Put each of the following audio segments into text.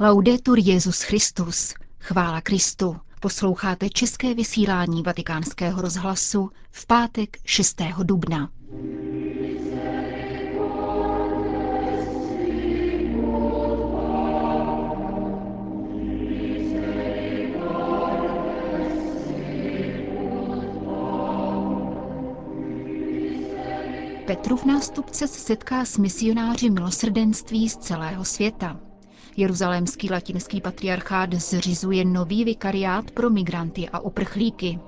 Laudetur Jezus Christus. Chvála Kristu. Posloucháte české vysílání Vatikánského rozhlasu v pátek 6. dubna. Petrův nástupce se setká s misionáři milosrdenství z celého světa. Jeruzalémský latinský patriarchát zřizuje nový vikariát pro migranty a uprchlíky.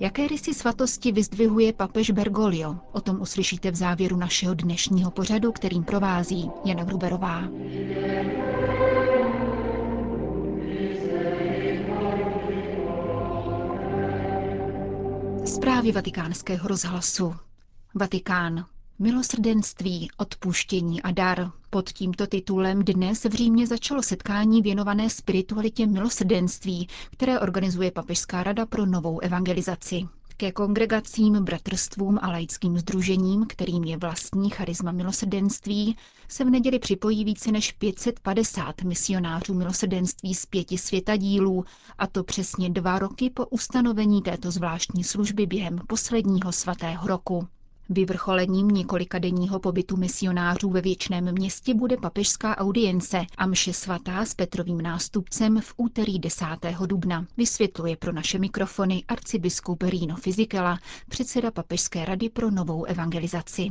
Jaké rysy svatosti vyzdvihuje papež Bergoglio? O tom uslyšíte v závěru našeho dnešního pořadu, kterým provází Jana Gruberová. Zprávy vatikánského rozhlasu. Vatikán. Milosrdenství, odpuštění a dar. Pod tímto titulem dnes v Římě začalo setkání věnované spiritualitě milosrdenství, které organizuje Papežská rada pro novou evangelizaci. Ke kongregacím, bratrstvům a laickým združením, kterým je vlastní charisma milosrdenství, se v neděli připojí více než 550 misionářů milosrdenství z pěti světadílů, a to přesně dva roky po ustanovení této zvláštní služby během posledního svatého roku. Vyvrcholením několika denního pobytu misionářů ve věčném městě bude papežská audience a mše svatá s Petrovým nástupcem v úterý 10. dubna, vysvětluje pro naše mikrofony arcibiskup Rino Fizikela, předseda Papežské rady pro novou evangelizaci.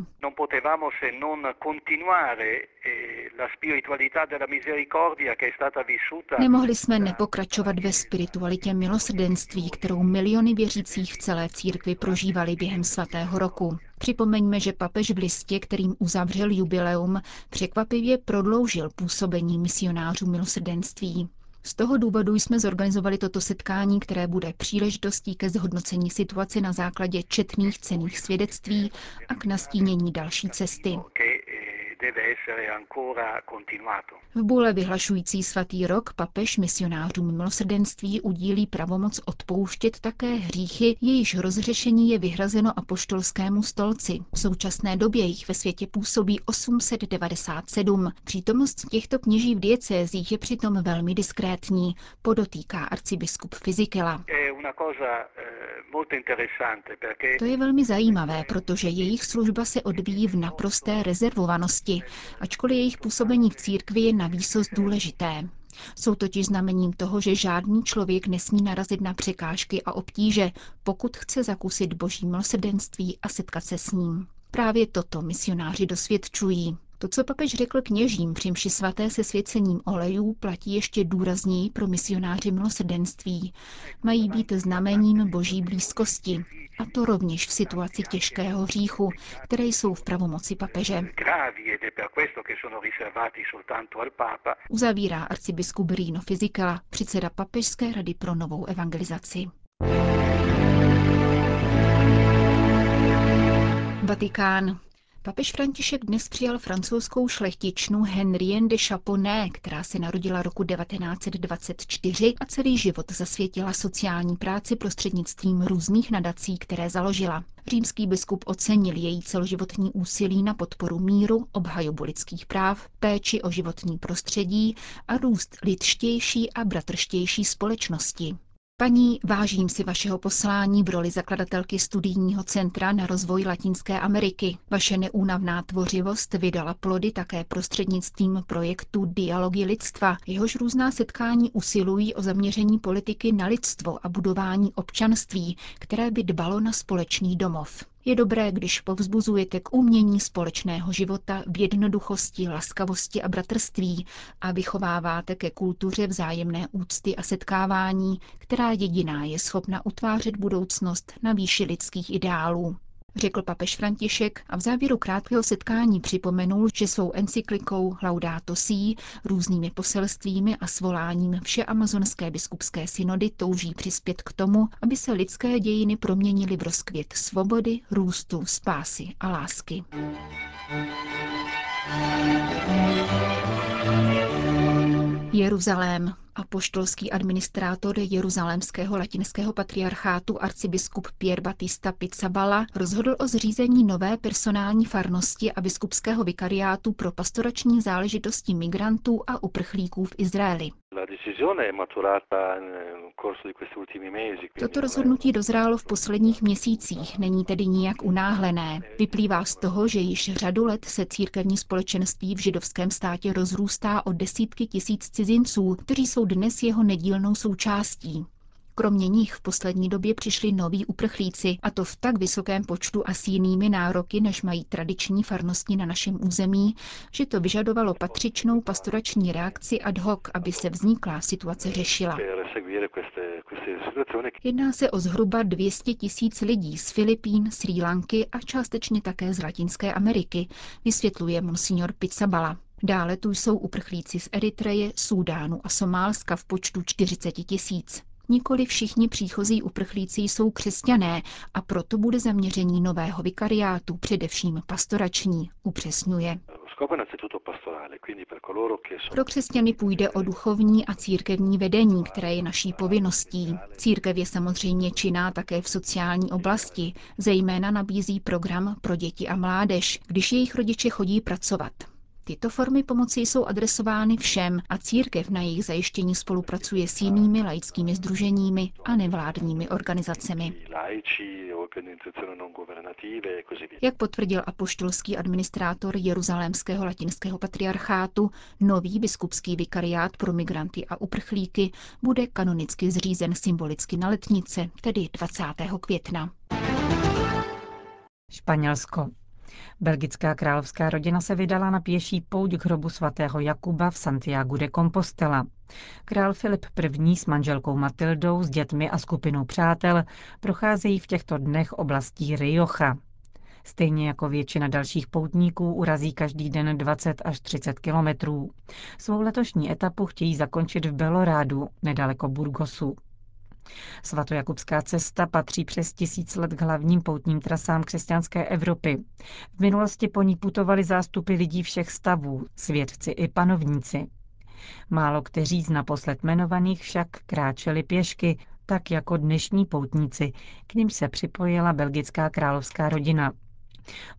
Nemohli jsme nepokračovat ve spiritualitě milosrdenství, kterou miliony věřících v celé církvi prožívali během svatého roku. Připomeňme, že papež v listě, kterým uzavřel jubileum, překvapivě prodloužil působení misionářů milosrdenství. Z toho důvodu jsme zorganizovali toto setkání, které bude příležitostí ke zhodnocení situace na základě četných cených svědectví a k nastínění další cesty deve essere ancora continuato. V bůle vyhlašující svatý rok papež misionářům milosrdenství udílí pravomoc odpouštět také hříchy, jejíž rozřešení je vyhrazeno apoštolskému stolci. V současné době jich ve světě působí 897. Přítomnost těchto kněží v diecézích je přitom velmi diskrétní, podotýká arcibiskup Fizikela. To je velmi zajímavé, protože jejich služba se odvíjí v naprosté rezervovanosti, ačkoliv jejich působení v církvi je na výsost důležité. Jsou totiž znamením toho, že žádný člověk nesmí narazit na překážky a obtíže, pokud chce zakusit boží milosrdenství a setkat se s ním. Právě toto misionáři dosvědčují. To, co papež řekl kněžím při mši svaté se svěcením olejů, platí ještě důrazněji pro misionáři milosrdenství. Mají být znamením boží blízkosti. A to rovněž v situaci těžkého hříchu, které jsou v pravomoci papeže. Uzavírá arcibiskup Rino Fizikala, předseda Papežské rady pro novou evangelizaci. Vatikán. Papež František dnes přijal francouzskou šlechtičnu Henrienne de Chaponnet, která se narodila roku 1924 a celý život zasvětila sociální práci prostřednictvím různých nadací, které založila. Římský biskup ocenil její celoživotní úsilí na podporu míru, obhajobu lidských práv, péči o životní prostředí a růst lidštější a bratrštější společnosti. Paní, vážím si vašeho poslání v roli zakladatelky studijního centra na rozvoj Latinské Ameriky. Vaše neúnavná tvořivost vydala plody také prostřednictvím projektu Dialogy lidstva, jehož různá setkání usilují o zaměření politiky na lidstvo a budování občanství, které by dbalo na společný domov. Je dobré, když povzbuzujete k umění společného života v jednoduchosti, laskavosti a bratrství a vychováváte ke kultuře vzájemné úcty a setkávání, která jediná je schopna utvářet budoucnost na výši lidských ideálů řekl papež František a v závěru krátkého setkání připomenul, že svou encyklikou Laudato Si, různými poselstvími a svoláním Všeamazonské biskupské synody touží přispět k tomu, aby se lidské dějiny proměnily v rozkvět svobody, růstu, spásy a lásky. Jeruzalém. Apoštolský administrátor Jeruzalémského latinského patriarchátu arcibiskup Pier Batista Pizzabala rozhodl o zřízení nové personální farnosti a biskupského vikariátu pro pastorační záležitosti migrantů a uprchlíků v Izraeli. Toto rozhodnutí dozrálo v posledních měsících, není tedy nijak unáhlené. Vyplývá z toho, že již řadu let se církevní společenství v židovském státě rozrůstá o desítky tisíc cizinců, kteří jsou dnes jeho nedílnou součástí. Kromě nich v poslední době přišli noví uprchlíci, a to v tak vysokém počtu a s jinými nároky, než mají tradiční farnosti na našem území, že to vyžadovalo patřičnou pastorační reakci ad hoc, aby se vzniklá situace řešila. Jedná se o zhruba 200 tisíc lidí z Filipín, Sri Lanky a částečně také z Latinské Ameriky, vysvětluje monsignor Pizzabala. Dále tu jsou uprchlíci z Eritreje, Súdánu a Somálska v počtu 40 tisíc. Nikoli všichni příchozí uprchlíci jsou křesťané a proto bude zaměření nového vikariátu především pastorační, upřesňuje. Pro křesťany půjde o duchovní a církevní vedení, které je naší povinností. Církev je samozřejmě činná také v sociální oblasti, zejména nabízí program pro děti a mládež, když jejich rodiče chodí pracovat. Tyto formy pomoci jsou adresovány všem a církev na jejich zajištění spolupracuje s jinými laickými združeními a nevládními organizacemi. Jak potvrdil apoštolský administrátor Jeruzalémského latinského patriarchátu, nový biskupský vikariát pro migranty a uprchlíky bude kanonicky zřízen symbolicky na letnice, tedy 20. května. Španělsko. Belgická královská rodina se vydala na pěší pouť k hrobu svatého Jakuba v Santiago de Compostela. Král Filip I. s manželkou Matildou, s dětmi a skupinou přátel procházejí v těchto dnech oblastí Rioja. Stejně jako většina dalších poutníků urazí každý den 20 až 30 kilometrů. Svou letošní etapu chtějí zakončit v Belorádu, nedaleko Burgosu. Svatojakubská cesta patří přes tisíc let k hlavním poutním trasám křesťanské Evropy. V minulosti po ní putovali zástupy lidí všech stavů, svědci i panovníci. Málo kteří z naposled jmenovaných však kráčeli pěšky, tak jako dnešní poutníci, k ním se připojila belgická královská rodina.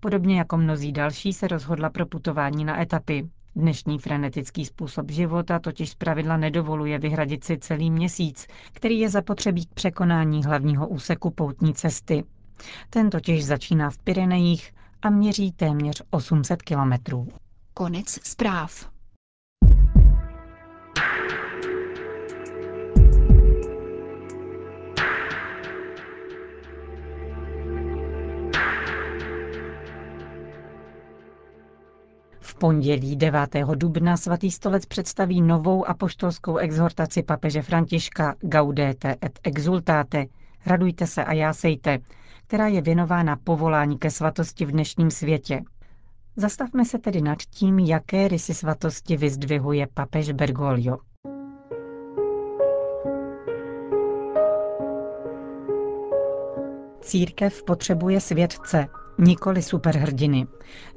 Podobně jako mnozí další se rozhodla pro putování na etapy. Dnešní frenetický způsob života totiž zpravidla nedovoluje vyhradit si celý měsíc, který je zapotřebí k překonání hlavního úseku poutní cesty. Ten totiž začíná v Pyrenejích a měří téměř 800 kilometrů. Konec zpráv. Pondělí 9. dubna svatý stolec představí novou apoštolskou exhortaci papeže Františka Gaudete et exultate, radujte se a jásejte, která je věnována povolání ke svatosti v dnešním světě. Zastavme se tedy nad tím, jaké rysy svatosti vyzdvihuje papež Bergoglio. Církev potřebuje světce, nikoli superhrdiny,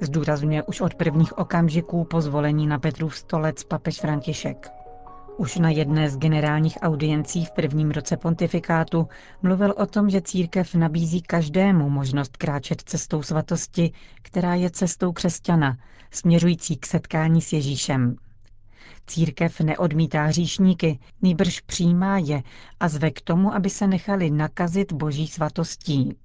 zdůrazňuje už od prvních okamžiků po zvolení na Petrův stolec papež František. Už na jedné z generálních audiencí v prvním roce pontifikátu mluvil o tom, že církev nabízí každému možnost kráčet cestou svatosti, která je cestou křesťana, směřující k setkání s Ježíšem. Církev neodmítá hříšníky, nýbrž přijímá je a zve k tomu, aby se nechali nakazit boží svatostí.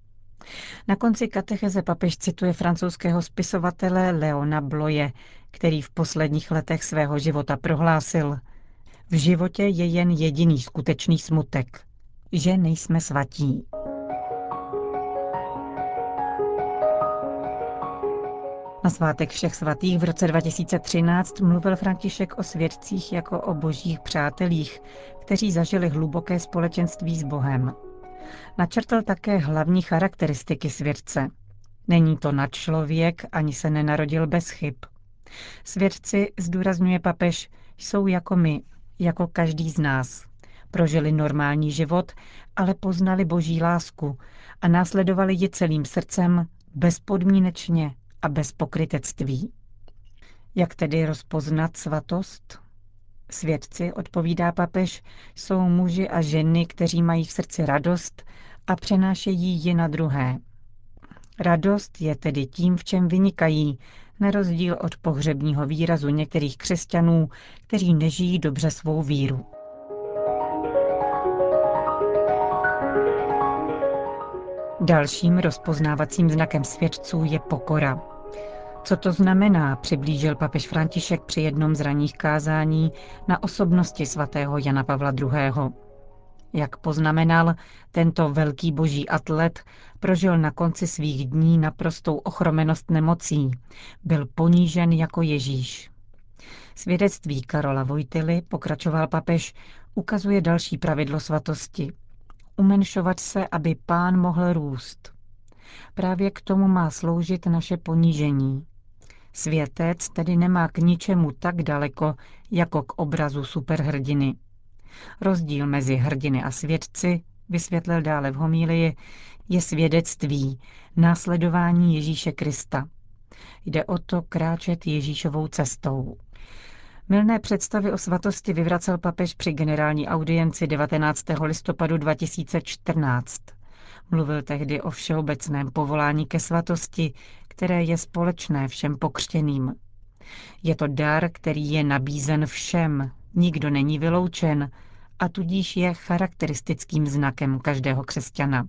Na konci katecheze papež cituje francouzského spisovatele Leona Bloje, který v posledních letech svého života prohlásil V životě je jen jediný skutečný smutek, že nejsme svatí. Na svátek všech svatých v roce 2013 mluvil František o svědcích jako o božích přátelích, kteří zažili hluboké společenství s Bohem. Načrtl také hlavní charakteristiky svědce. Není to nadčlověk, ani se nenarodil bez chyb. Svědci, zdůrazňuje papež, jsou jako my, jako každý z nás. Prožili normální život, ale poznali boží lásku a následovali ji celým srdcem, bezpodmínečně a bez pokrytectví. Jak tedy rozpoznat svatost? Svědci, odpovídá papež, jsou muži a ženy, kteří mají v srdci radost a přenášejí ji na druhé. Radost je tedy tím, v čem vynikají, na rozdíl od pohřebního výrazu některých křesťanů, kteří nežijí dobře svou víru. Dalším rozpoznávacím znakem svědců je pokora. Co to znamená, přiblížil papež František při jednom z raných kázání na osobnosti svatého Jana Pavla II. Jak poznamenal, tento velký boží atlet prožil na konci svých dní naprostou ochromenost nemocí. Byl ponížen jako Ježíš. Svědectví Karola Vojtily, pokračoval papež, ukazuje další pravidlo svatosti. Umenšovat se, aby pán mohl růst. Právě k tomu má sloužit naše ponížení. Světec tedy nemá k ničemu tak daleko, jako k obrazu superhrdiny. Rozdíl mezi hrdiny a svědci, vysvětlil dále v homílii, je svědectví, následování Ježíše Krista. Jde o to kráčet Ježíšovou cestou. Milné představy o svatosti vyvracel papež při generální audienci 19. listopadu 2014. Mluvil tehdy o všeobecném povolání ke svatosti, které je společné všem pokřtěným. Je to dar, který je nabízen všem, nikdo není vyloučen a tudíž je charakteristickým znakem každého křesťana.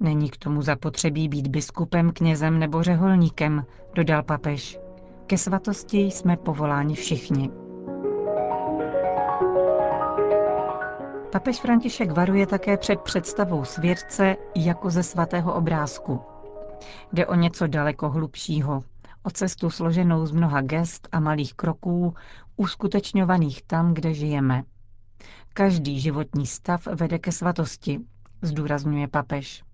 Není k tomu zapotřebí být biskupem, knězem nebo řeholníkem, dodal papež. Ke svatosti jsme povoláni všichni. Papež František varuje také před představou svědce jako ze svatého obrázku. Jde o něco daleko hlubšího, o cestu složenou z mnoha gest a malých kroků, uskutečňovaných tam, kde žijeme. Každý životní stav vede ke svatosti, zdůrazňuje papež.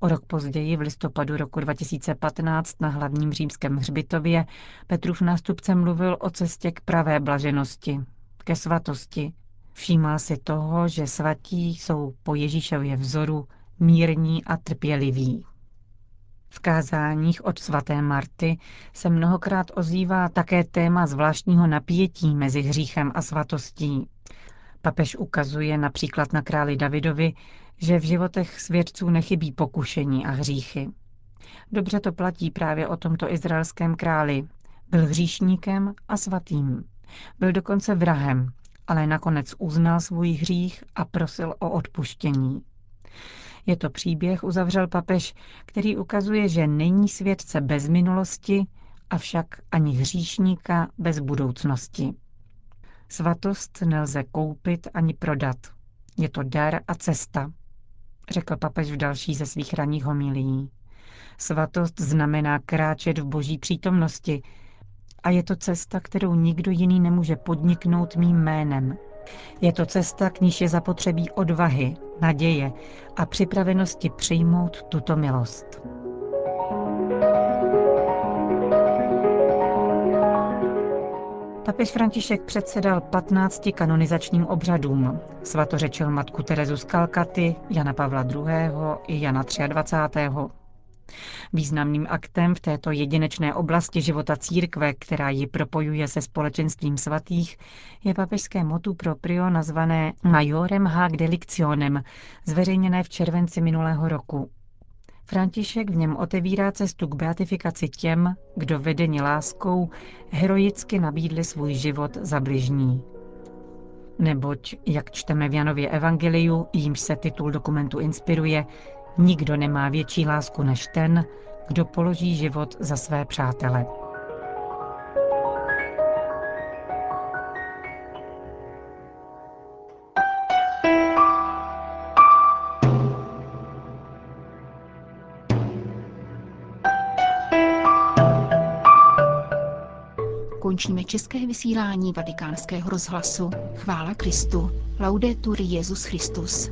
O rok později, v listopadu roku 2015 na hlavním římském hřbitově, Petrův nástupce mluvil o cestě k pravé blaženosti, ke svatosti. Všímal si toho, že svatí jsou po Ježíšově vzoru mírní a trpěliví. V kázáních od svaté Marty se mnohokrát ozývá také téma zvláštního napětí mezi hříchem a svatostí. Papež ukazuje například na králi Davidovi, že v životech svědců nechybí pokušení a hříchy. Dobře to platí právě o tomto izraelském králi. Byl hříšníkem a svatým. Byl dokonce vrahem, ale nakonec uznal svůj hřích a prosil o odpuštění. Je to příběh, uzavřel papež, který ukazuje, že není svědce bez minulosti, avšak ani hříšníka bez budoucnosti. Svatost nelze koupit ani prodat. Je to dar a cesta, řekl papež v další ze svých raných homilí. Svatost znamená kráčet v boží přítomnosti a je to cesta, kterou nikdo jiný nemůže podniknout mým jménem. Je to cesta, k níž je zapotřebí odvahy, naděje a připravenosti přijmout tuto milost. Papež František předsedal 15 kanonizačním obřadům. Svatořečil matku Terezu z Kalkaty, Jana Pavla II. i Jana 23. Významným aktem v této jedinečné oblasti života církve, která ji propojuje se společenstvím svatých, je papežské motu proprio nazvané Majorem Hac Delictionem, zveřejněné v červenci minulého roku. František v něm otevírá cestu k beatifikaci těm, kdo vedeni láskou heroicky nabídli svůj život za bližní. Neboť, jak čteme v Janově evangeliu, jímž se titul dokumentu inspiruje, nikdo nemá větší lásku než ten, kdo položí život za své přátele. Končíme české vysílání vatikánského rozhlasu. Chvála Kristu. Laudetur Jezus Christus.